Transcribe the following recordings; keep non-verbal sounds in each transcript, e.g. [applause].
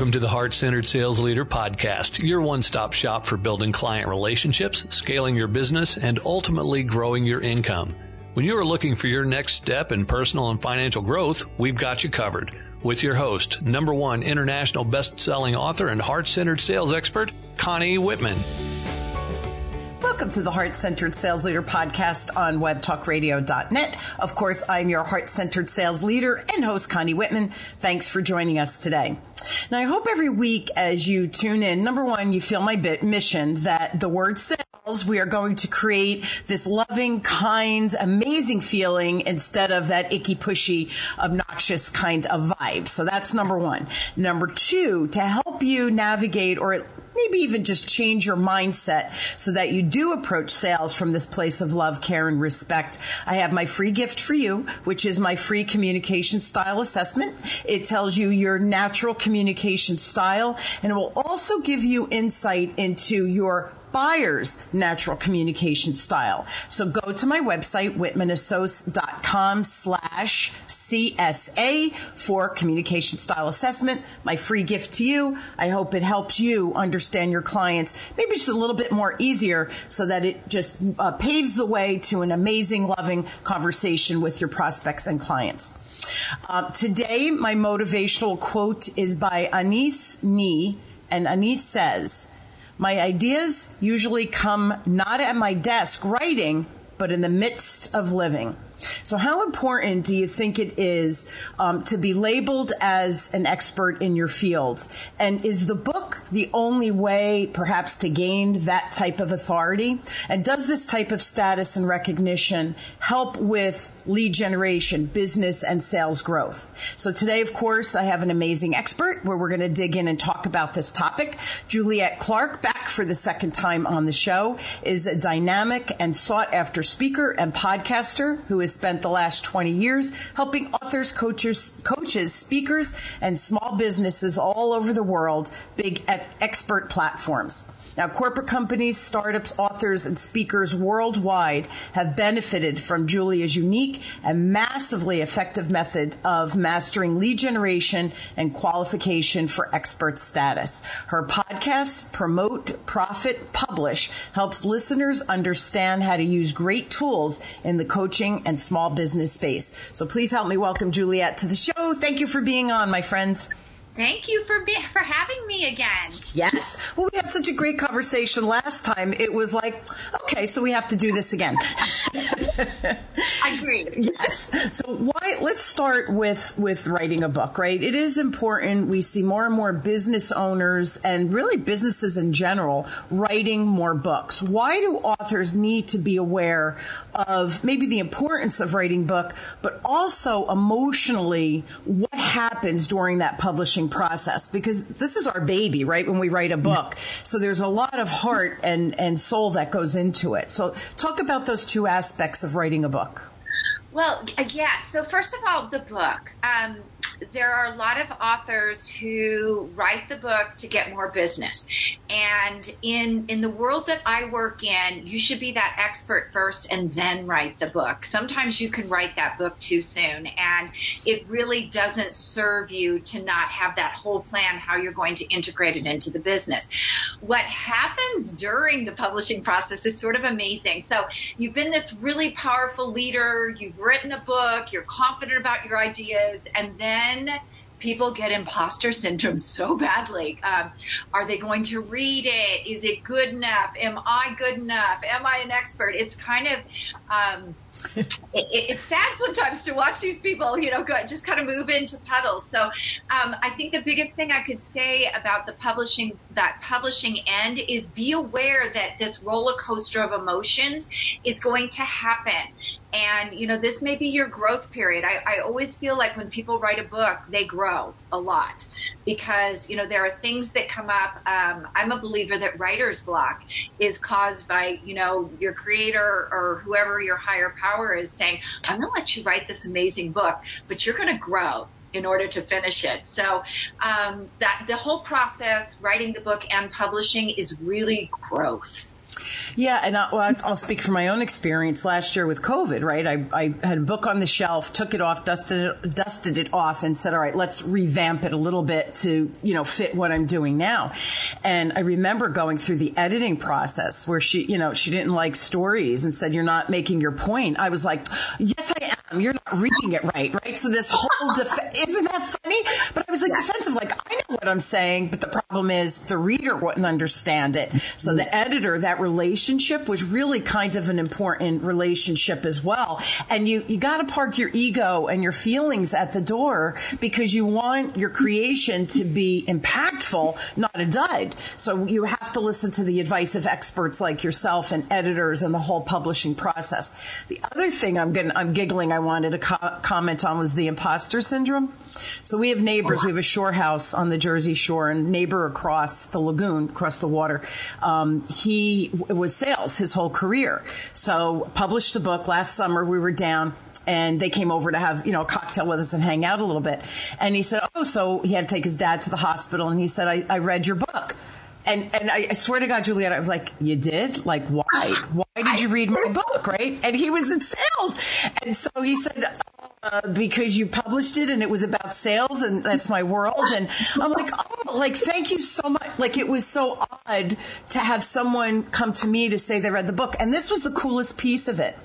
Welcome to the Heart Centered Sales Leader Podcast, your one stop shop for building client relationships, scaling your business, and ultimately growing your income. When you are looking for your next step in personal and financial growth, we've got you covered. With your host, number one international best selling author and heart centered sales expert, Connie Whitman. Welcome to the Heart Centered Sales Leader podcast on webtalkradio.net. Of course, I'm your heart centered sales leader and host, Connie Whitman. Thanks for joining us today. Now, I hope every week as you tune in, number one, you feel my bit mission that the word sales, we are going to create this loving, kind, amazing feeling instead of that icky, pushy, obnoxious kind of vibe. So that's number one. Number two, to help you navigate or maybe even just change your mindset so that you do approach sales from this place of love, care, and respect. I have my free gift for you, which is my free communication style assessment. It tells you your natural communication style and it will also give you insight into your buyer's natural communication style. So go to my website, whitmanassociates.com slash CSA for communication style assessment. My free gift to you. I hope it helps you understand your clients maybe just a little bit more easier so that it just uh, paves the way to an amazing, loving conversation with your prospects and clients. Uh, today, my motivational quote is by Anais Nin, and Anais says, my ideas usually come not at my desk writing, but in the midst of living. So, how important do you think it is um, to be labeled as an expert in your field? And is the book the only way, perhaps, to gain that type of authority? And does this type of status and recognition help with lead generation, business, and sales growth? So, today, of course, I have an amazing expert where we're going to dig in and talk about this topic. Juliet Clark, back for the second time on the show, is a dynamic and sought after speaker and podcaster who has spent the last 20 years helping authors, coaches, coaches, speakers, and small businesses all over the world, big expert platforms. Now, corporate companies, startups, authors, and speakers worldwide have benefited from Juliet's unique and massively effective method of mastering lead generation and qualification for expert status. Her podcast, Promote, Profit, Publish, helps listeners understand how to use great tools in the coaching and small business space. So please help me welcome Juliet to the show. Thank you for being on, my friend. Thank you for be- for having me again. Yes. Well, we had such a great conversation last time. It was like, okay, so we have to do this again. [laughs] [laughs] I agree. Yes. So why? Let's start with with writing a book. Right. It is important. We see more and more business owners and really businesses in general writing more books. Why do authors need to be aware of maybe the importance of writing book, but also emotionally what happens during that publishing process? Because this is our baby, right? When we write a mm-hmm. book, so there's a lot of heart and and soul that goes into it. So talk about those two aspects of writing a book. Well, yeah. So first of all, the book. Um, there are a lot of authors who write the book to get more business. And in in the world that I work in, you should be that expert first and then write the book. Sometimes you can write that book too soon and it really doesn't serve you to not have that whole plan how you're going to integrate it into the business. What happens during the publishing process is sort of amazing. So you've been this really powerful leader, you've written a book, you're confident about your ideas, and then then people get imposter syndrome so badly. Um, are they going to read it? Is it good enough? Am I good enough? Am I an expert? It's kind of um, [laughs] it, it's sad sometimes to watch these people, you know, go, just kind of move into puddles. So um, I think the biggest thing I could say about the publishing that publishing end is be aware that this roller coaster of emotions is going to happen. And, you know, this may be your growth period. I, I always feel like when people write a book, they grow a lot because, you know, there are things that come up. Um, I'm a believer that writer's block is caused by, you know, your creator or whoever your higher power is saying, I'm going to let you write this amazing book, but you're going to grow in order to finish it. So um, that the whole process, writing the book and publishing, is really growth. Yeah, and I, well, I'll speak from my own experience last year with COVID. Right, I, I had a book on the shelf, took it off, dusted it, dusted it off, and said, "All right, let's revamp it a little bit to you know fit what I'm doing now." And I remember going through the editing process where she, you know, she didn't like stories and said, "You're not making your point." I was like, "Yes, I am. You're not reading it right, right?" So this whole def- isn't that funny? But I was like yeah. defensive, like I know what I'm saying, but the problem is the reader wouldn't understand it. So the editor, that relationship was really kind of an important relationship as well. And you, you got to park your ego and your feelings at the door because you want your creation to be impactful, not a dud. So you have to listen to the advice of experts like yourself and editors and the whole publishing process. The other thing I'm getting, I'm giggling, I wanted to co- comment on was the imposter syndrome. So we have neighbors. We have a shore house on the Jersey Shore, and neighbor across the lagoon, across the water. Um, he was sales his whole career. So published the book last summer. We were down and they came over to have you know a cocktail with us and hang out a little bit and he said oh so he had to take his dad to the hospital and he said i, I read your book and and I, I, swear to God, Juliet, I was like, "You did? Like, why? Why did you read my book, right?" And he was in sales, and so he said, uh, "Because you published it, and it was about sales, and that's my world." And I'm like, "Oh, like, thank you so much." Like, it was so odd to have someone come to me to say they read the book, and this was the coolest piece of it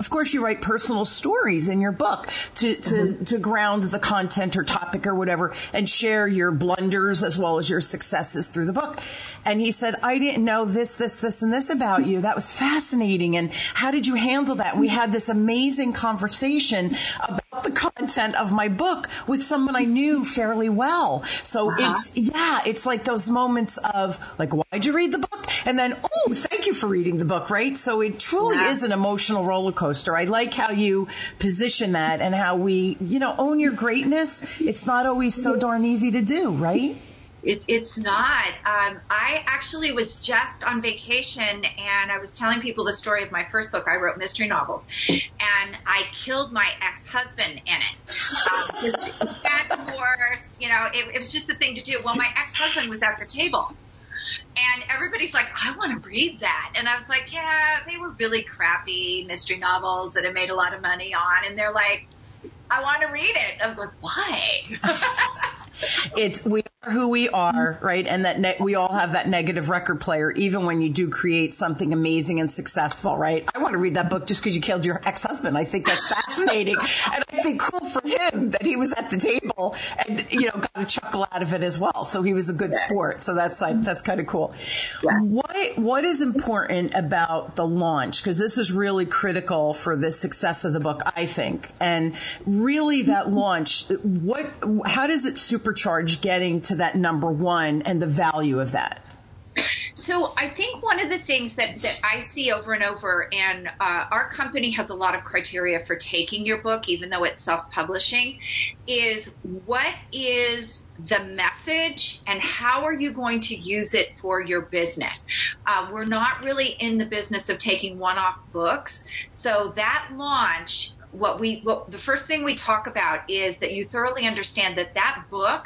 of course, you write personal stories in your book to, to, mm-hmm. to ground the content or topic or whatever and share your blunders as well as your successes through the book. And he said, I didn't know this, this, this, and this about you. That was fascinating. And how did you handle that? we had this amazing conversation about the content of my book with someone I knew fairly well. So uh-huh. it's, yeah, it's like those moments of like, why'd you read the book? And then, oh, thank you for reading the book, right? So it truly yeah. is an emotional roller coaster coaster. I like how you position that and how we, you know, own your greatness. It's not always so darn easy to do, right? It, it's not. Um, I actually was just on vacation and I was telling people the story of my first book. I wrote mystery novels and I killed my ex husband in it. Um, bad divorce, you know, it, it was just the thing to do. Well, my ex husband was at the table and everybody's like, I want to read that. And I was like, yeah, they were really crappy mystery novels that I made a lot of money on. And they're like, I want to read it. I was like, why? [laughs] it's we who we are, right? And that ne- we all have that negative record player, even when you do create something amazing and successful, right? I want to read that book just because you killed your ex husband. I think that's fascinating, [laughs] and I think cool for him that he was at the table and you know got a chuckle out of it as well. So he was a good sport. So that's like, that's kind of cool. Yeah. What what is important about the launch? Because this is really critical for the success of the book, I think, and really that launch. What how does it supercharge getting to that number one and the value of that? So I think one of the things that, that I see over and over, and uh, our company has a lot of criteria for taking your book, even though it's self-publishing, is what is the message and how are you going to use it for your business? Uh, we're not really in the business of taking one-off books, so that launch what we what the first thing we talk about is that you thoroughly understand that that book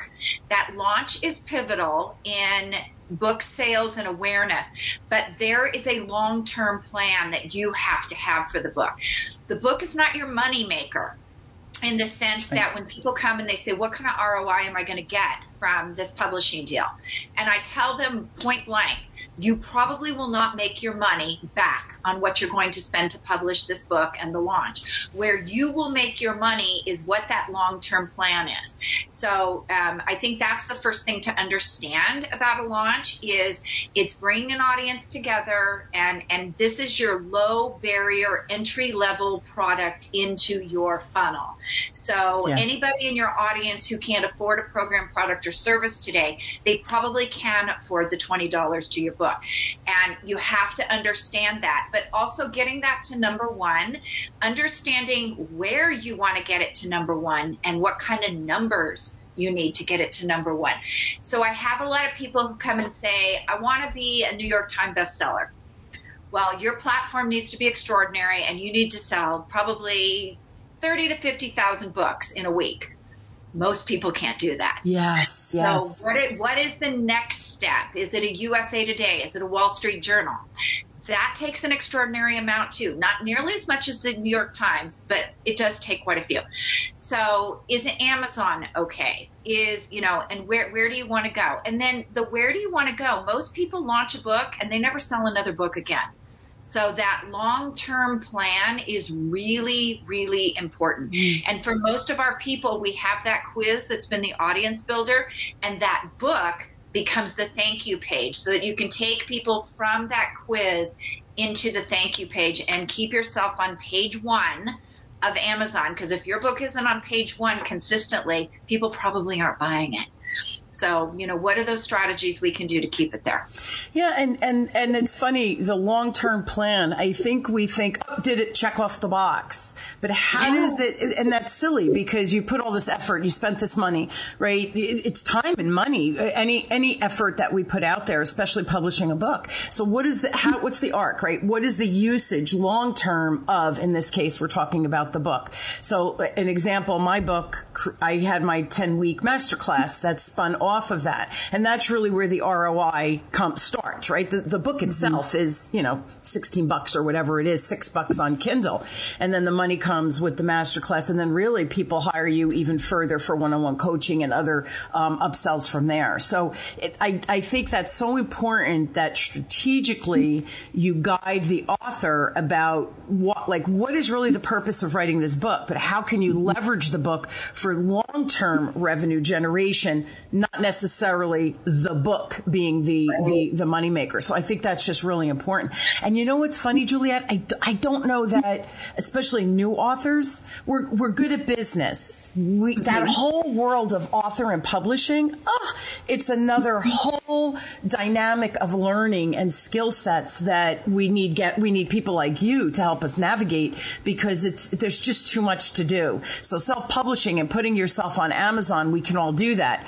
that launch is pivotal in book sales and awareness but there is a long-term plan that you have to have for the book. The book is not your money maker in the sense that when people come and they say what kind of ROI am I going to get from this publishing deal and I tell them point blank you probably will not make your money back on what you're going to spend to publish this book and the launch. Where you will make your money is what that long term plan is. So um, I think that's the first thing to understand about a launch is it's bringing an audience together and and this is your low barrier entry level product into your funnel. So yeah. anybody in your audience who can't afford a program, product, or service today, they probably can afford the twenty dollars to your book book. And you have to understand that, but also getting that to number one, understanding where you want to get it to number one and what kind of numbers you need to get it to number one. So I have a lot of people who come and say, I want to be a New York Times bestseller. Well, your platform needs to be extraordinary and you need to sell probably 30 to 50,000 books in a week. Most people can't do that. Yes, yes. So what is, what is the next step? Is it a USA Today? Is it a Wall Street Journal? That takes an extraordinary amount too. Not nearly as much as the New York Times, but it does take quite a few. So is Amazon okay? Is, you know, and where, where do you want to go? And then the where do you want to go? Most people launch a book and they never sell another book again. So that long term plan is really, really important. Mm. And for most of our people, we have that quiz that's been the audience builder, and that book becomes the thank you page so that you can take people from that quiz into the thank you page and keep yourself on page one of Amazon. Because if your book isn't on page one consistently, people probably aren't buying it. So, you know, what are those strategies we can do to keep it there? Yeah, and and and it's funny the long term plan. I think we think oh, did it check off the box, but how yeah. does it? And that's silly because you put all this effort, you spent this money, right? It's time and money. Any any effort that we put out there, especially publishing a book. So, what is the how? What's the arc, right? What is the usage long term of? In this case, we're talking about the book. So, an example, my book, I had my ten week masterclass that spun off of that. And that's really where the ROI comes, starts, right? The, the book mm-hmm. itself mm-hmm. is, you know, 16 bucks or whatever it is, six bucks on Kindle. And then the money comes with the masterclass. And then really people hire you even further for one-on-one coaching and other um, upsells from there. So it, I, I think that's so important that strategically you guide the author about what, like, what is really the purpose of writing this book, but how can you leverage the book for long-term revenue generation, not necessarily the book being the, the, the moneymaker. So I think that's just really important. And you know what's funny, Juliet? I, I don't know that, especially new authors, we're, we're good at business. We, that mm-hmm. whole world of author and publishing, oh, it's another mm-hmm. whole dynamic of learning and skill sets that we need get, we need people like you to help us navigate because it's, there's just too much to do. So self-publishing and putting yourself on Amazon, we can all do that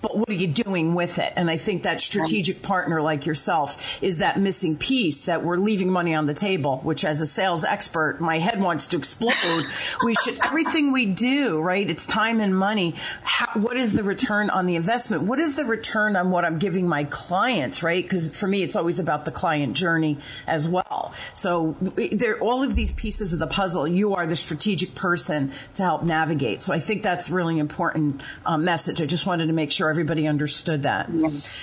but what are you doing with it? And I think that strategic partner like yourself is that missing piece that we're leaving money on the table, which as a sales expert, my head wants to explode. we should, everything we do, right? It's time and money. How, what is the return on the investment? What is the return on what I'm giving my clients, right? Because for me, it's always about the client journey as well. So there, all of these pieces of the puzzle, you are the strategic person to help navigate. So I think that's really important um, message. I just wanted to make sure sure everybody understood that.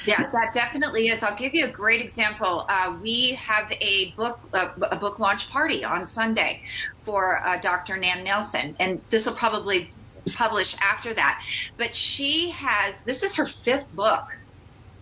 Yeah, that definitely is. I'll give you a great example. Uh, we have a book uh, a book launch party on Sunday for uh, Dr. Nan Nelson, and this will probably publish after that. But she has this is her fifth book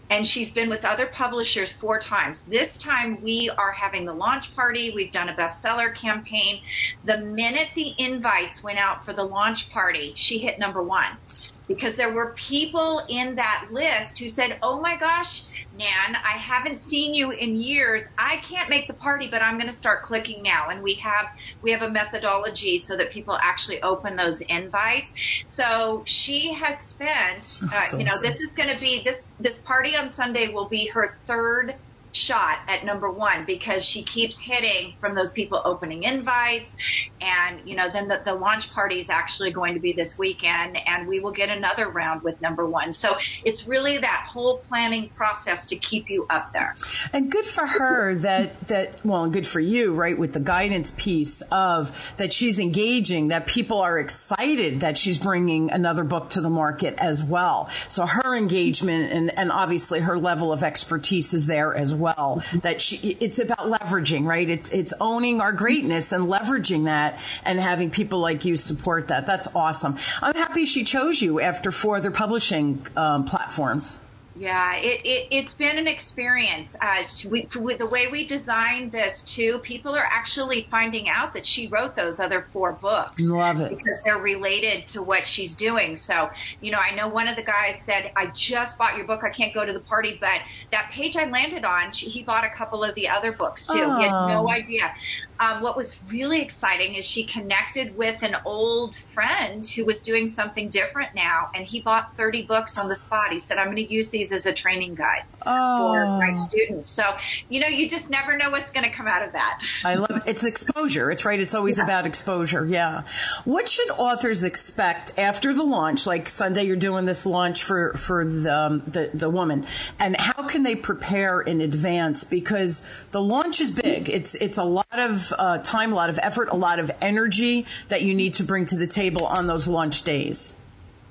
and she's been with other publishers four times. This time we are having the launch party. We've done a bestseller campaign. The minute the invites went out for the launch party, she hit number one because there were people in that list who said, Oh my gosh, Nan, I haven't seen you in years. I can't make the party, but I'm going to start clicking now. And we have, we have a methodology so that people actually open those invites. So she has spent, uh, you know, this is going to be this, this party on Sunday will be her third shot at number one because she keeps hitting from those people opening invites. And, you know, then the, the launch party is actually going to be this weekend and we will get another round with number one. So it's really that whole planning process to keep you up there. And good for her that, that, well, good for you, right? With the guidance piece of that she's engaging, that people are excited that she's bringing another book to the market as well. So her engagement and, and obviously her level of expertise is there as well well that she, it's about leveraging, right? It's, it's owning our greatness and leveraging that and having people like you support that. That's awesome. I'm happy she chose you after four other publishing um, platforms. Yeah, it, it, it's been an experience. Uh, we, with the way we designed this, too, people are actually finding out that she wrote those other four books. Love it. Because they're related to what she's doing. So, you know, I know one of the guys said, I just bought your book. I can't go to the party. But that page I landed on, she, he bought a couple of the other books, too. He had no idea. Um, what was really exciting is she connected with an old friend who was doing something different now, and he bought 30 books on the spot. He said, I'm going to use these as a training guide oh. for my students. So, you know, you just never know what's going to come out of that. I love it. It's exposure. It's right. It's always yeah. about exposure. Yeah. What should authors expect after the launch? Like Sunday, you're doing this launch for, for the, um, the, the woman. And how can they prepare in advance? Because the launch is big. It's, it's a lot of uh, time, a lot of effort, a lot of energy that you need to bring to the table on those launch days.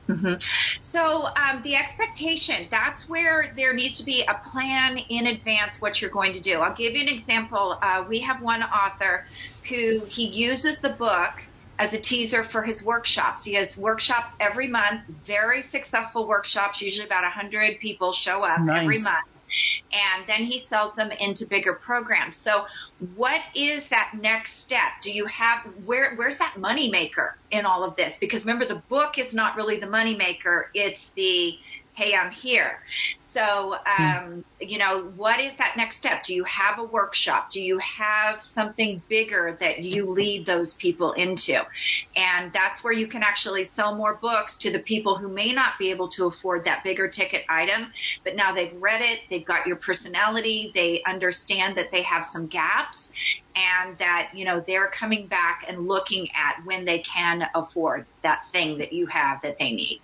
Mm-hmm. So um, the expectation, that's where there needs to be a plan in advance what you're going to do. I'll give you an example. Uh, we have one author who he uses the book as a teaser for his workshops. He has workshops every month, very successful workshops. Usually about 100 people show up nice. every month and then he sells them into bigger programs. So what is that next step? Do you have where where's that money maker in all of this? Because remember the book is not really the money maker, it's the hey, I'm here. So, um, you know, what is that next step? Do you have a workshop? Do you have something bigger that you lead those people into? And that's where you can actually sell more books to the people who may not be able to afford that bigger ticket item, but now they've read it, they've got your personality, they understand that they have some gaps and that you know they're coming back and looking at when they can afford that thing that you have that they need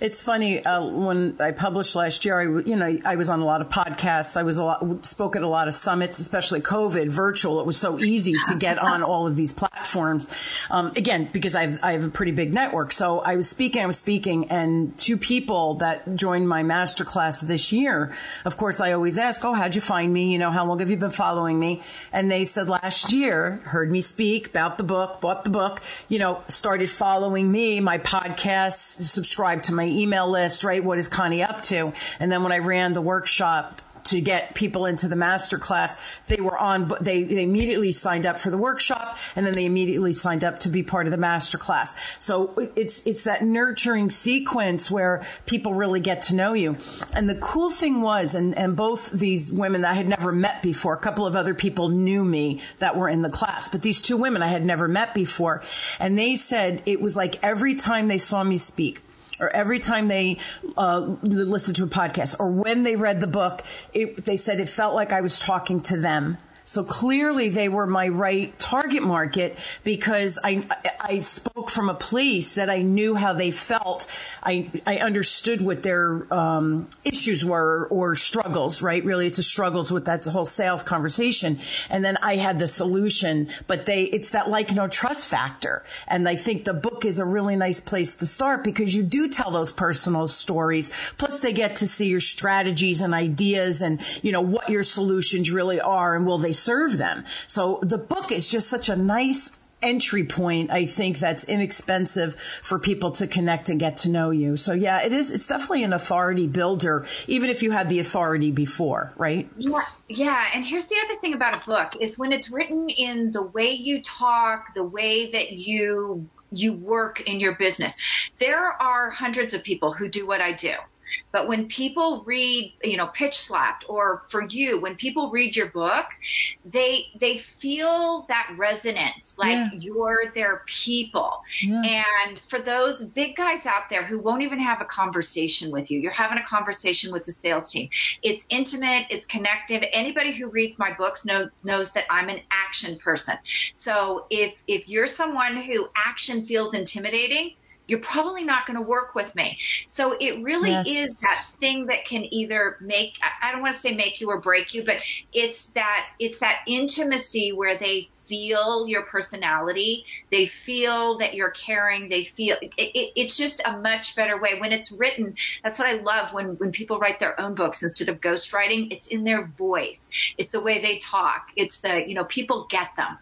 it's funny uh, when I published last year. I, you know, I was on a lot of podcasts. I was a lot, spoke at a lot of summits, especially COVID virtual. It was so easy to get on [laughs] all of these platforms. Um, again, because I have, I have a pretty big network. So I was speaking, I was speaking, and two people that joined my masterclass this year. Of course, I always ask, "Oh, how'd you find me? You know, how long have you been following me?" And they said last year, heard me speak about the book, bought the book. You know, started following me, my podcasts, subscribed subscribe to my email list, right? What is Connie up to? And then when I ran the workshop to get people into the master class, they were on, they, they immediately signed up for the workshop and then they immediately signed up to be part of the master class. So it's, it's that nurturing sequence where people really get to know you. And the cool thing was, and, and both these women that I had never met before, a couple of other people knew me that were in the class, but these two women I had never met before. And they said it was like every time they saw me speak, or every time they uh, listened to a podcast or when they read the book, it, they said it felt like I was talking to them so clearly they were my right target market because I, I spoke from a place that I knew how they felt. I, I understood what their um, issues were or struggles, right? Really, it's a struggles with that whole sales conversation. And then I had the solution, but they, it's that like no trust factor. And I think the book is a really nice place to start because you do tell those personal stories. Plus they get to see your strategies and ideas and, you know, what your solutions really are and will they serve them. So the book is just such a nice entry point, I think that's inexpensive for people to connect and get to know you. So yeah, it is, it's definitely an authority builder, even if you had the authority before, right? Yeah. Yeah. And here's the other thing about a book is when it's written in the way you talk, the way that you you work in your business. There are hundreds of people who do what I do. But when people read, you know, pitch slapped or for you, when people read your book, they, they feel that resonance, like yeah. you're their people. Yeah. And for those big guys out there who won't even have a conversation with you, you're having a conversation with the sales team. It's intimate. It's connective. Anybody who reads my books know, knows that I'm an action person. So if, if you're someone who action feels intimidating, you're probably not going to work with me. So it really yes. is that thing that can either make, I don't want to say make you or break you, but it's that, it's that intimacy where they feel your personality. They feel that you're caring. They feel it, it, it's just a much better way when it's written. That's what I love when, when people write their own books instead of ghostwriting. It's in their voice. It's the way they talk. It's the, you know, people get them.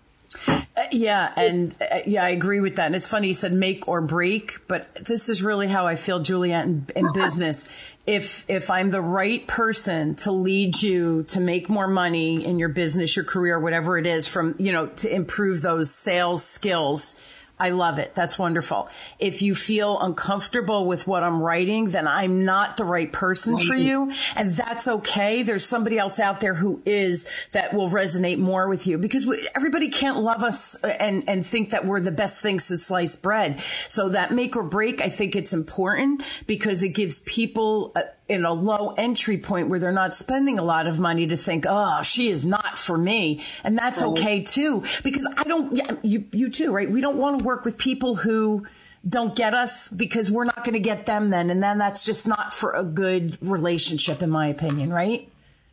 Uh, yeah, and uh, yeah, I agree with that. And it's funny you said make or break, but this is really how I feel, Juliet, in, in business. If if I'm the right person to lead you to make more money in your business, your career, whatever it is, from you know to improve those sales skills, I love it. That's wonderful. If you feel uncomfortable with what I'm writing, then I'm not the right person for you. And that's okay. There's somebody else out there who is that will resonate more with you because we, everybody can't love us and, and think that we're the best thing since sliced bread. So that make or break, I think it's important because it gives people a, in a low entry point where they're not spending a lot of money to think, oh, she is not for me. And that's right. okay too, because I don't, you, you too, right? We don't want to work with people who don't get us because we're not going to get them then. And then that's just not for a good relationship, in my opinion, right?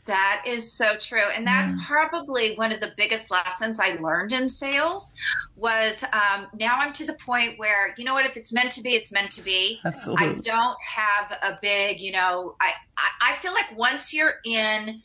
That is so true. And that's mm. probably one of the biggest lessons I learned in sales was um, now I'm to the point where, you know what, if it's meant to be, it's meant to be. Absolutely. I don't have a big, you know, I, I, I feel like once you're in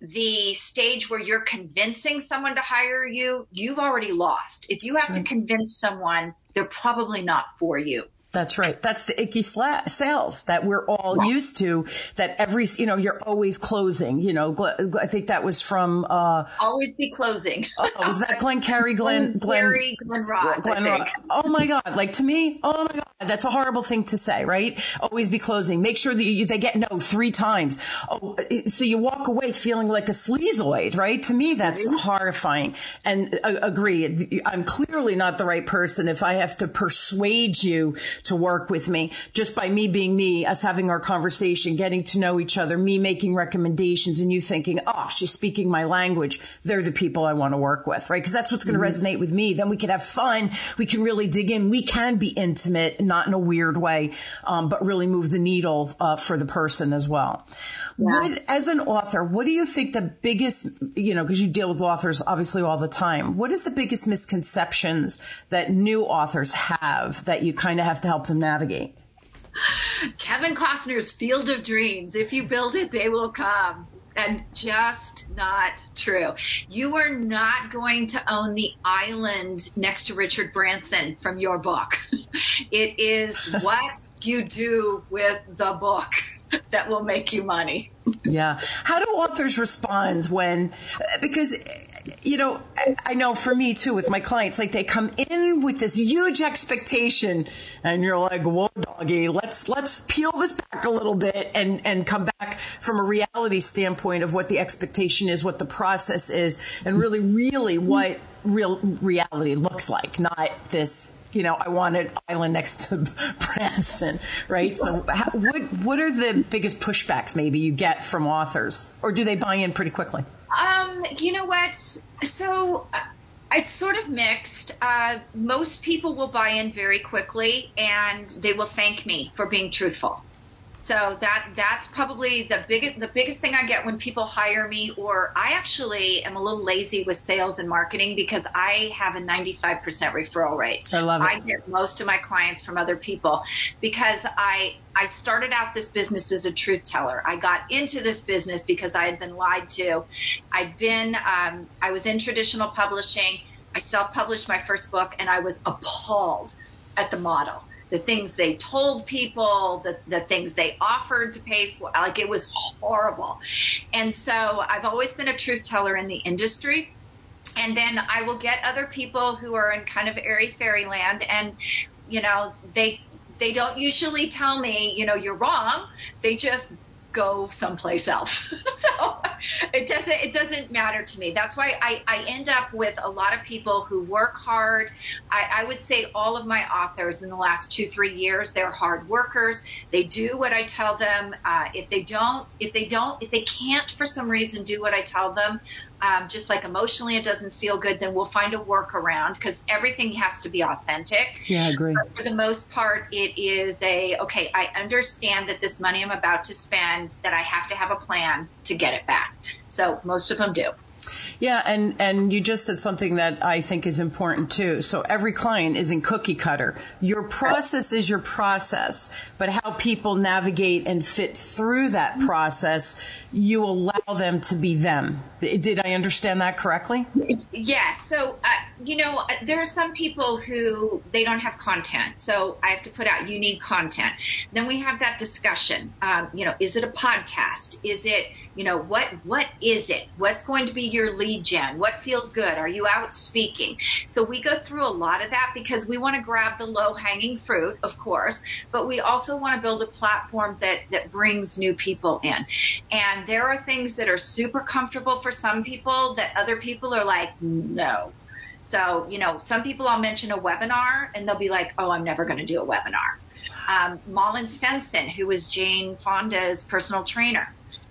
the stage where you're convincing someone to hire you, you've already lost. If you have to convince someone, they're probably not for you. That's right. That's the icky sla- sales that we're all yeah. used to. That every, you know, you're always closing. You know, I think that was from. Uh, always be closing. oh, was that Glenn Carey? Glenn Glengarry, Glen Ross. Glen Ross. Oh my God! Like to me, oh my God, that's a horrible thing to say, right? Always be closing. Make sure that you, they get no three times. Oh, so you walk away feeling like a sleazoid, right? To me, that's mm-hmm. horrifying. And uh, agree, I'm clearly not the right person if I have to persuade you to work with me just by me being me, us having our conversation, getting to know each other, me making recommendations and you thinking, oh, she's speaking my language. They're the people I want to work with, right? Because that's what's going to mm-hmm. resonate with me. Then we can have fun. We can really dig in. We can be intimate, not in a weird way, um, but really move the needle uh, for the person as well. Yeah. What, as an author, what do you think the biggest, you know, because you deal with authors obviously all the time, what is the biggest misconceptions that new authors have that you kind of have to help them navigate? Kevin Costner's Field of Dreams. If you build it, they will come. And just not true. You are not going to own the island next to Richard Branson from your book. [laughs] It is [laughs] what you do with the book. [laughs] that will make you money. yeah. How do authors respond when, because, you know, I know for me too with my clients, like they come in with this huge expectation and you're like, whoa, doggy, let's, let's peel this back a little bit and, and come back from a reality standpoint of what the expectation is, what the process is, and really, really what real reality looks like, not this, you know, I want an island next to [laughs] Branson, right? So what, what are the biggest pushbacks maybe you get from authors or do they buy in pretty quickly? Um, you know what? So uh, it's sort of mixed. Uh, most people will buy in very quickly and they will thank me for being truthful. So that that's probably the biggest the biggest thing I get when people hire me or I actually am a little lazy with sales and marketing because I have a 95% referral rate. I love it. I get most of my clients from other people because I I started out this business as a truth teller. I got into this business because I had been lied to. I'd been um, I was in traditional publishing. I self-published my first book and I was appalled at the model the things they told people, the, the things they offered to pay for. Like it was horrible. And so I've always been a truth teller in the industry. And then I will get other people who are in kind of airy fairyland and, you know, they, they don't usually tell me, you know, you're wrong. They just go someplace else. [laughs] so it doesn't it doesn't matter to me. That's why I, I end up with a lot of people who work hard. I, I would say all of my authors in the last two three years they're hard workers. They do what I tell them. Uh, if they don't if they don't if they can't for some reason do what I tell them, um, just like emotionally it doesn't feel good, then we'll find a workaround because everything has to be authentic. Yeah, I agree. But for the most part, it is a okay. I understand that this money I'm about to spend, that I have to have a plan to get it back. So most of them do. Yeah, and and you just said something that I think is important too. So every client isn't cookie cutter. Your process is your process, but how people navigate and fit through that process, you allow them to be them. Did I understand that correctly? Yes. So uh, you know, there are some people who they don't have content, so I have to put out. You need content. Then we have that discussion. Um, you know, is it a podcast? Is it you know what what is it what's going to be your lead gen what feels good are you out speaking so we go through a lot of that because we want to grab the low hanging fruit of course but we also want to build a platform that that brings new people in and there are things that are super comfortable for some people that other people are like no so you know some people i'll mention a webinar and they'll be like oh i'm never going to do a webinar. Um, Malin Svensson, who was Jane Fonda's personal trainer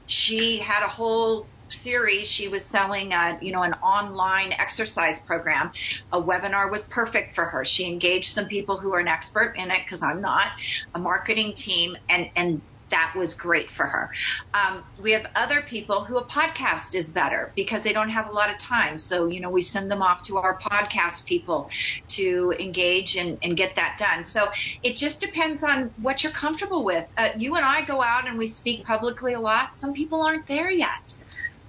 she had a whole series. She was selling a you know an online exercise program. A webinar was perfect for her. She engaged some people who are an expert in it because i'm not a marketing team and and that was great for her. Um, we have other people who a podcast is better because they don't have a lot of time. So, you know, we send them off to our podcast people to engage and, and get that done. So it just depends on what you're comfortable with. Uh, you and I go out and we speak publicly a lot. Some people aren't there yet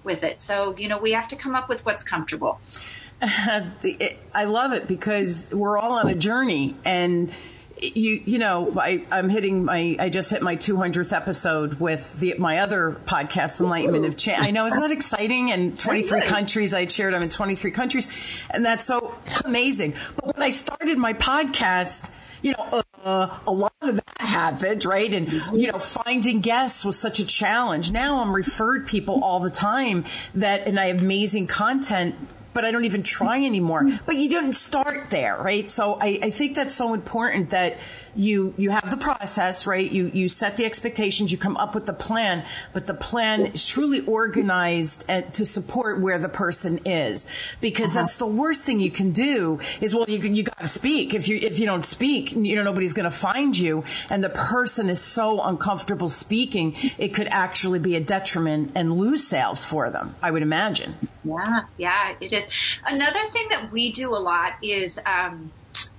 with it. So, you know, we have to come up with what's comfortable. [laughs] I love it because we're all on a journey and you you know I, I'm hitting my I just hit my 200th episode with the my other podcast Enlightenment of Change. I know isn't that exciting? And 23 countries I shared I'm in 23 countries, and that's so amazing. But when I started my podcast, you know. Uh, a lot of that happened, right? And, you know, finding guests was such a challenge. Now I'm referred people all the time that, and I have amazing content but I don't even try anymore. But you didn't start there, right? So I, I think that's so important that you you have the process, right? You you set the expectations, you come up with the plan, but the plan is truly organized to support where the person is, because uh-huh. that's the worst thing you can do. Is well, you you got to speak. If you if you don't speak, you know nobody's going to find you, and the person is so uncomfortable speaking, it could actually be a detriment and lose sales for them. I would imagine. Yeah, yeah, it is. Another thing that we do a lot is. Um,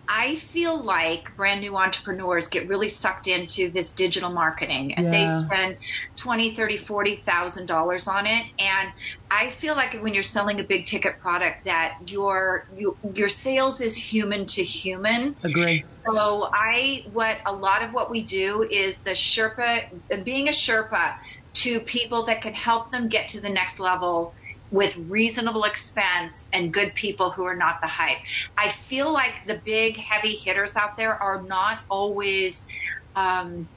I feel like brand new entrepreneurs get really sucked into this digital marketing and yeah. they spend twenty, thirty, forty thousand dollars on it. And I feel like when you're selling a big ticket product that your you, your sales is human to human. Agree. So I what a lot of what we do is the Sherpa being a Sherpa to people that can help them get to the next level with reasonable expense and good people who are not the hype. I feel like the big heavy hitters out there are not always um,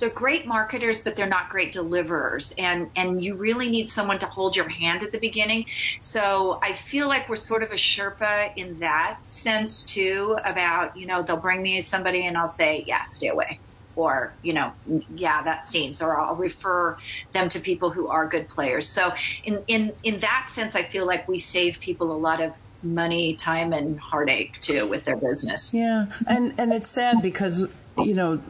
they're great marketers, but they're not great deliverers. And, and you really need someone to hold your hand at the beginning. So I feel like we're sort of a Sherpa in that sense too about, you know, they'll bring me somebody and I'll say, yeah, stay away or you know yeah that seems or I'll refer them to people who are good players. So in in in that sense I feel like we save people a lot of money time and heartache too with their business. Yeah and and it's sad because you know,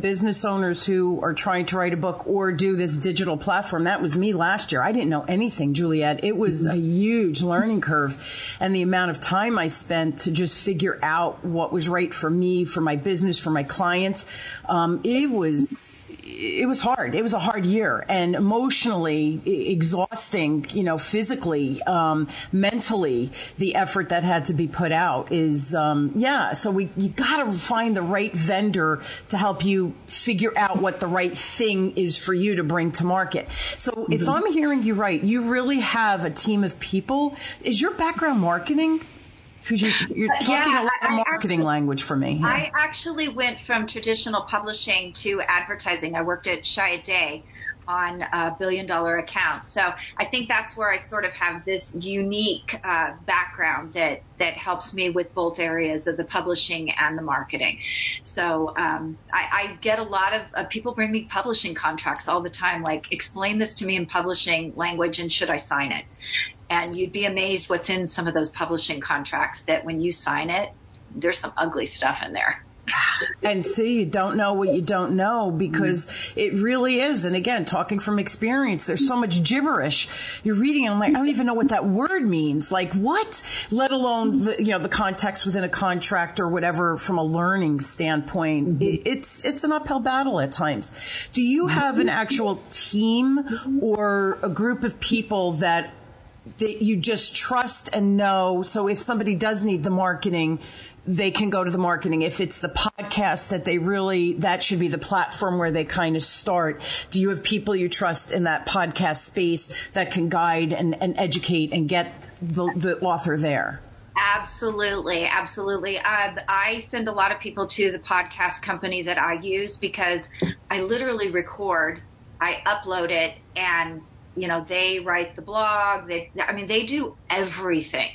business owners who are trying to write a book or do this digital platform. That was me last year. I didn't know anything, Juliet. It was a huge learning curve and the amount of time I spent to just figure out what was right for me, for my business, for my clients. Um, it was, it was hard. It was a hard year and emotionally exhausting, you know, physically, um, mentally, the effort that had to be put out is, um, yeah. So we, you gotta find the right vendor to help you figure out what the right thing is for you to bring to market. So mm-hmm. if I'm hearing you right, you really have a team of people. Is your background marketing? Because you, are talking yeah, a lot of marketing actually, language for me. I actually went from traditional publishing to advertising. I worked at Chiat on a billion dollar accounts. So I think that's where I sort of have this unique uh, background that that helps me with both areas of the publishing and the marketing. So um, I, I, get a lot of uh, people bring me publishing contracts all the time. Like, explain this to me in publishing language, and should I sign it? And you'd be amazed what's in some of those publishing contracts. That when you sign it, there's some ugly stuff in there and see, you don't know what you don't know because it really is. And again, talking from experience, there's so much gibberish. You're reading, I'm like, I don't even know what that word means. Like what? Let alone the, you know the context within a contract or whatever from a learning standpoint. Mm-hmm. It, it's it's an uphill battle at times. Do you have an actual team or a group of people that that you just trust and know. So if somebody does need the marketing, they can go to the marketing. If it's the podcast that they really, that should be the platform where they kind of start. Do you have people you trust in that podcast space that can guide and, and educate and get the, the author there? Absolutely, absolutely. Uh, I send a lot of people to the podcast company that I use because I literally record, I upload it, and you know they write the blog. They, I mean, they do everything.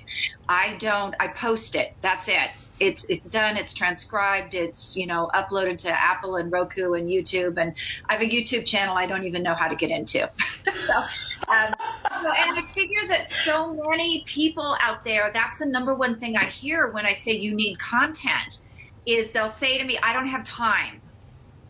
I don't. I post it. That's it it's it's done it's transcribed it's you know uploaded to apple and roku and youtube and i have a youtube channel i don't even know how to get into. [laughs] So, um, and i figure that so many people out there that's the number one thing i hear when i say you need content is they'll say to me i don't have time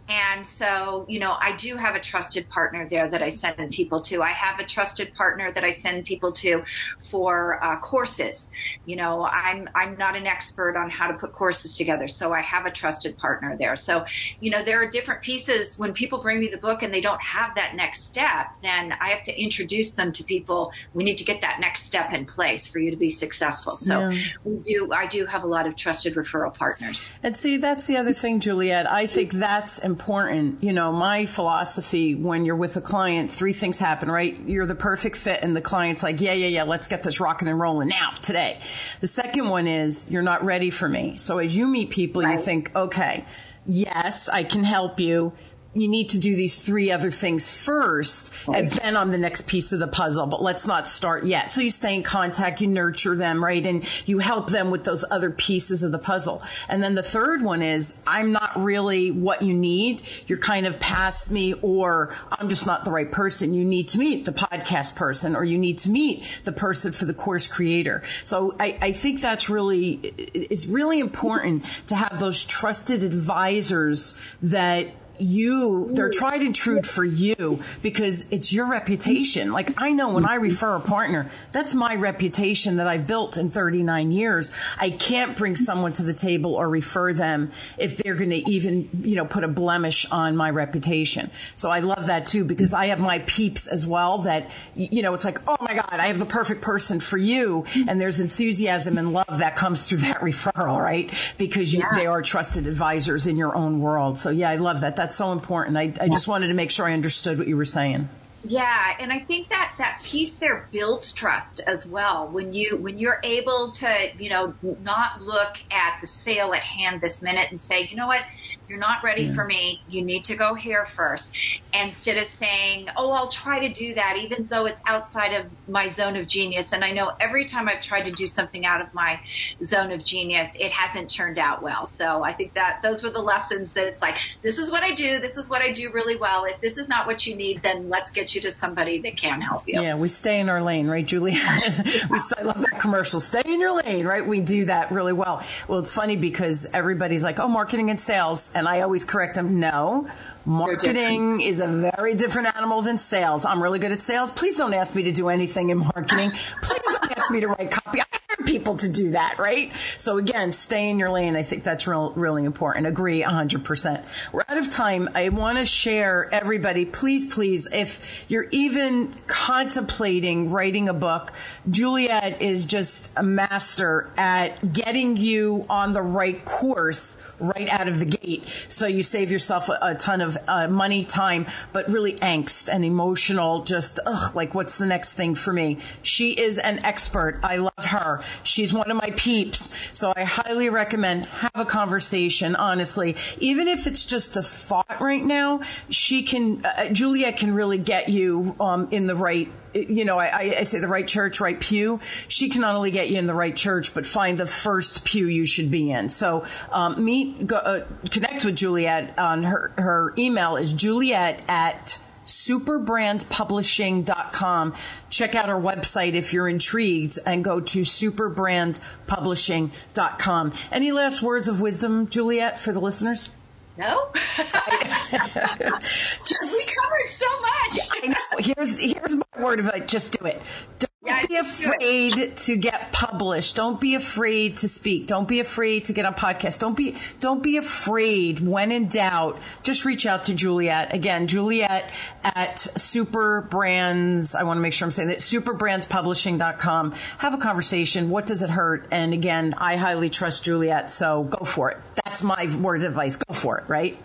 and so, you know, I do have a trusted partner there that I send people to. I have a trusted partner that I send people to for uh, courses. You know, I'm I'm not an expert on how to put courses together, so I have a trusted partner there. So, you know, there are different pieces. When people bring me the book and they don't have that next step, then I have to introduce them to people. We need to get that next step in place for you to be successful. So, yeah. we do. I do have a lot of trusted referral partners. And see, that's the other thing, Juliet. I think that's important important. You know, my philosophy when you're with a client, three things happen, right? You're the perfect fit and the client's like, yeah, yeah, yeah, let's get this rocking and rolling now, today. The second one is you're not ready for me. So as you meet people, right. you think, okay, yes, I can help you you need to do these three other things first and then on the next piece of the puzzle but let's not start yet. So you stay in contact you nurture them right and you help them with those other pieces of the puzzle. And then the third one is i'm not really what you need. You're kind of past me or i'm just not the right person. You need to meet the podcast person or you need to meet the person for the course creator. So i, I think that's really it's really important to have those trusted advisors that you they're tried and true for you because it's your reputation. Like i know when i refer a partner that's my reputation that i've built in 39 years. I can't bring someone to the table or refer them if they're going to even you know put a blemish on my reputation. So i love that too because i have my peeps as well that you know it's like oh my god i have the perfect person for you. And there's enthusiasm and love that comes through that [laughs] referral right? Because you, yeah. they are trusted advisors in your own world. So yeah i love that. That's so important. I, I just wanted to make sure I understood what you were saying. Yeah, and I think that that piece there builds trust as well. When you when you're able to, you know, not look at the sale at hand this minute and say, you know what, you're not ready yeah. for me. You need to go here first. Instead of saying, oh, I'll try to do that, even though it's outside of my zone of genius. And I know every time I've tried to do something out of my zone of genius, it hasn't turned out well. So I think that those were the lessons that it's like, this is what I do. This is what I do really well. If this is not what you need, then let's get you to somebody that can help you. Yeah, we stay in our lane, right, Julie? [laughs] we, I love that commercial. Stay in your lane, right? We do that really well. Well, it's funny because everybody's like, oh, marketing and sales and I always correct them, no. Marketing is a very different animal than sales. I'm really good at sales. Please don't ask me to do anything in marketing. [laughs] Please don't ask me to write copy. I hire people to do that, right? So again, stay in your lane. I think that's real, really important. Agree 100%. We're out of time. I want to share everybody, please, please, if you're even contemplating writing a book, Juliet is just a master at getting you on the right course right out of the gate. So you save yourself a, a ton of uh, money, time, but really angst and emotional, just, ugh, like what's the next thing for me? She is an expert. I love her. She's one of my peeps. So I highly recommend have a conversation, honestly. Even if it's just a thought right now, she can, uh, Juliet can really get you um, in the right you know, I, I, say the right church, right pew. She can not only get you in the right church, but find the first pew you should be in. So um, meet, go, uh, connect with Juliet on her, her email is juliet at superbrandpublishing.com. Check out our website if you're intrigued and go to superbrandpublishing.com. Any last words of wisdom, Juliet, for the listeners? No. Just, [laughs] we covered so much. I know. Here's here's my word of it. Just do it. Don't don't be afraid to get published. Don't be afraid to speak. Don't be afraid to get on podcasts. Don't be don't be afraid. When in doubt, just reach out to Juliet. Again, Juliet at Super Brands. I want to make sure I'm saying that superbrandspublishing.com. Have a conversation. What does it hurt? And again, I highly trust Juliet, so go for it. That's my word of advice. Go for it, right?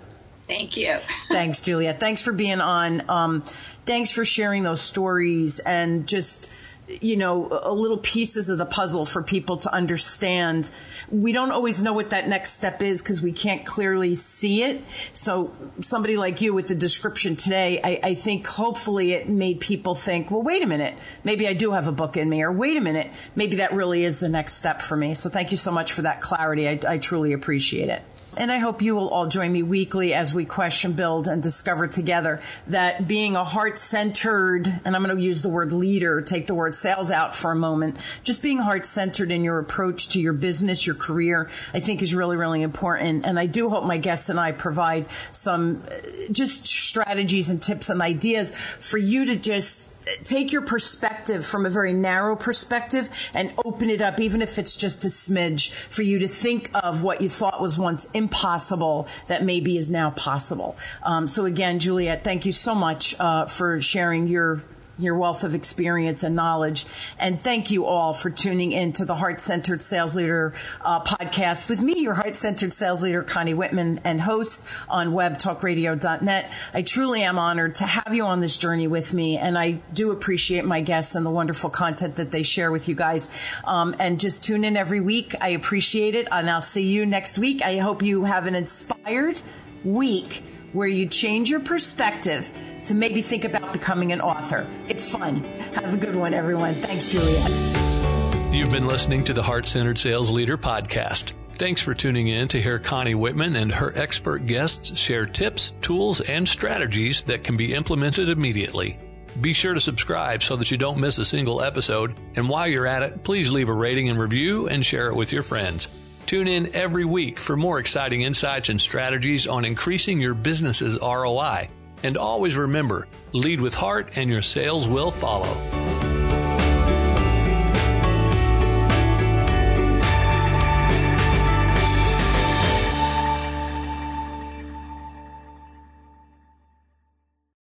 Thank you. [laughs] Thanks, Juliet. Thanks for being on. Um, thanks for sharing those stories and just you know, a little pieces of the puzzle for people to understand. We don't always know what that next step is because we can't clearly see it. So somebody like you with the description today, I, I, think hopefully it made people think, well, wait a minute, maybe I do have a book in me, or wait a minute, maybe that really is the next step for me. So thank you so much for that clarity. I, I truly appreciate it. And I hope you will all join me weekly as we question, build, and discover together that being a heart centered, and I'm going to use the word leader, take the word sales out for a moment, just being heart centered in your approach to your business, your career, I think is really, really important. And I do hope my guests and I provide some uh, just strategies and tips and ideas for you to just take your perspective from a very narrow perspective and open it up, even if it's just a smidge, for you to think of what you thought was once impossible that maybe is now possible. Um, so again, Juliet, thank you so much uh, for sharing your your wealth of experience and knowledge. And thank you all for tuning in to the Heart Centered Sales Leader uh, podcast with me, your Heart Centered Sales Leader, Connie Whitman, and host on webtalkradio.net. I truly am honored to have you on this journey with me, and I do appreciate my guests and the wonderful content that they share with you guys. Um, and just tune in every week. I appreciate it, and I'll see you next week. I hope you have an inspired week where you change your perspective to maybe think about becoming an author. It's fun. Have a good one, everyone. Thanks, Julia. You've been listening to the Heart Centered Sales Leader podcast. Thanks for tuning in to hear Connie Whitman and her expert guests share tips, tools, and strategies that can be implemented immediately. Be sure to subscribe so that you don't miss a single episode. And while you're at it, please leave a rating and review and share it with your friends. Tune in every week for more exciting insights and strategies on increasing your business's ROI. And always remember, lead with heart and your sales will follow.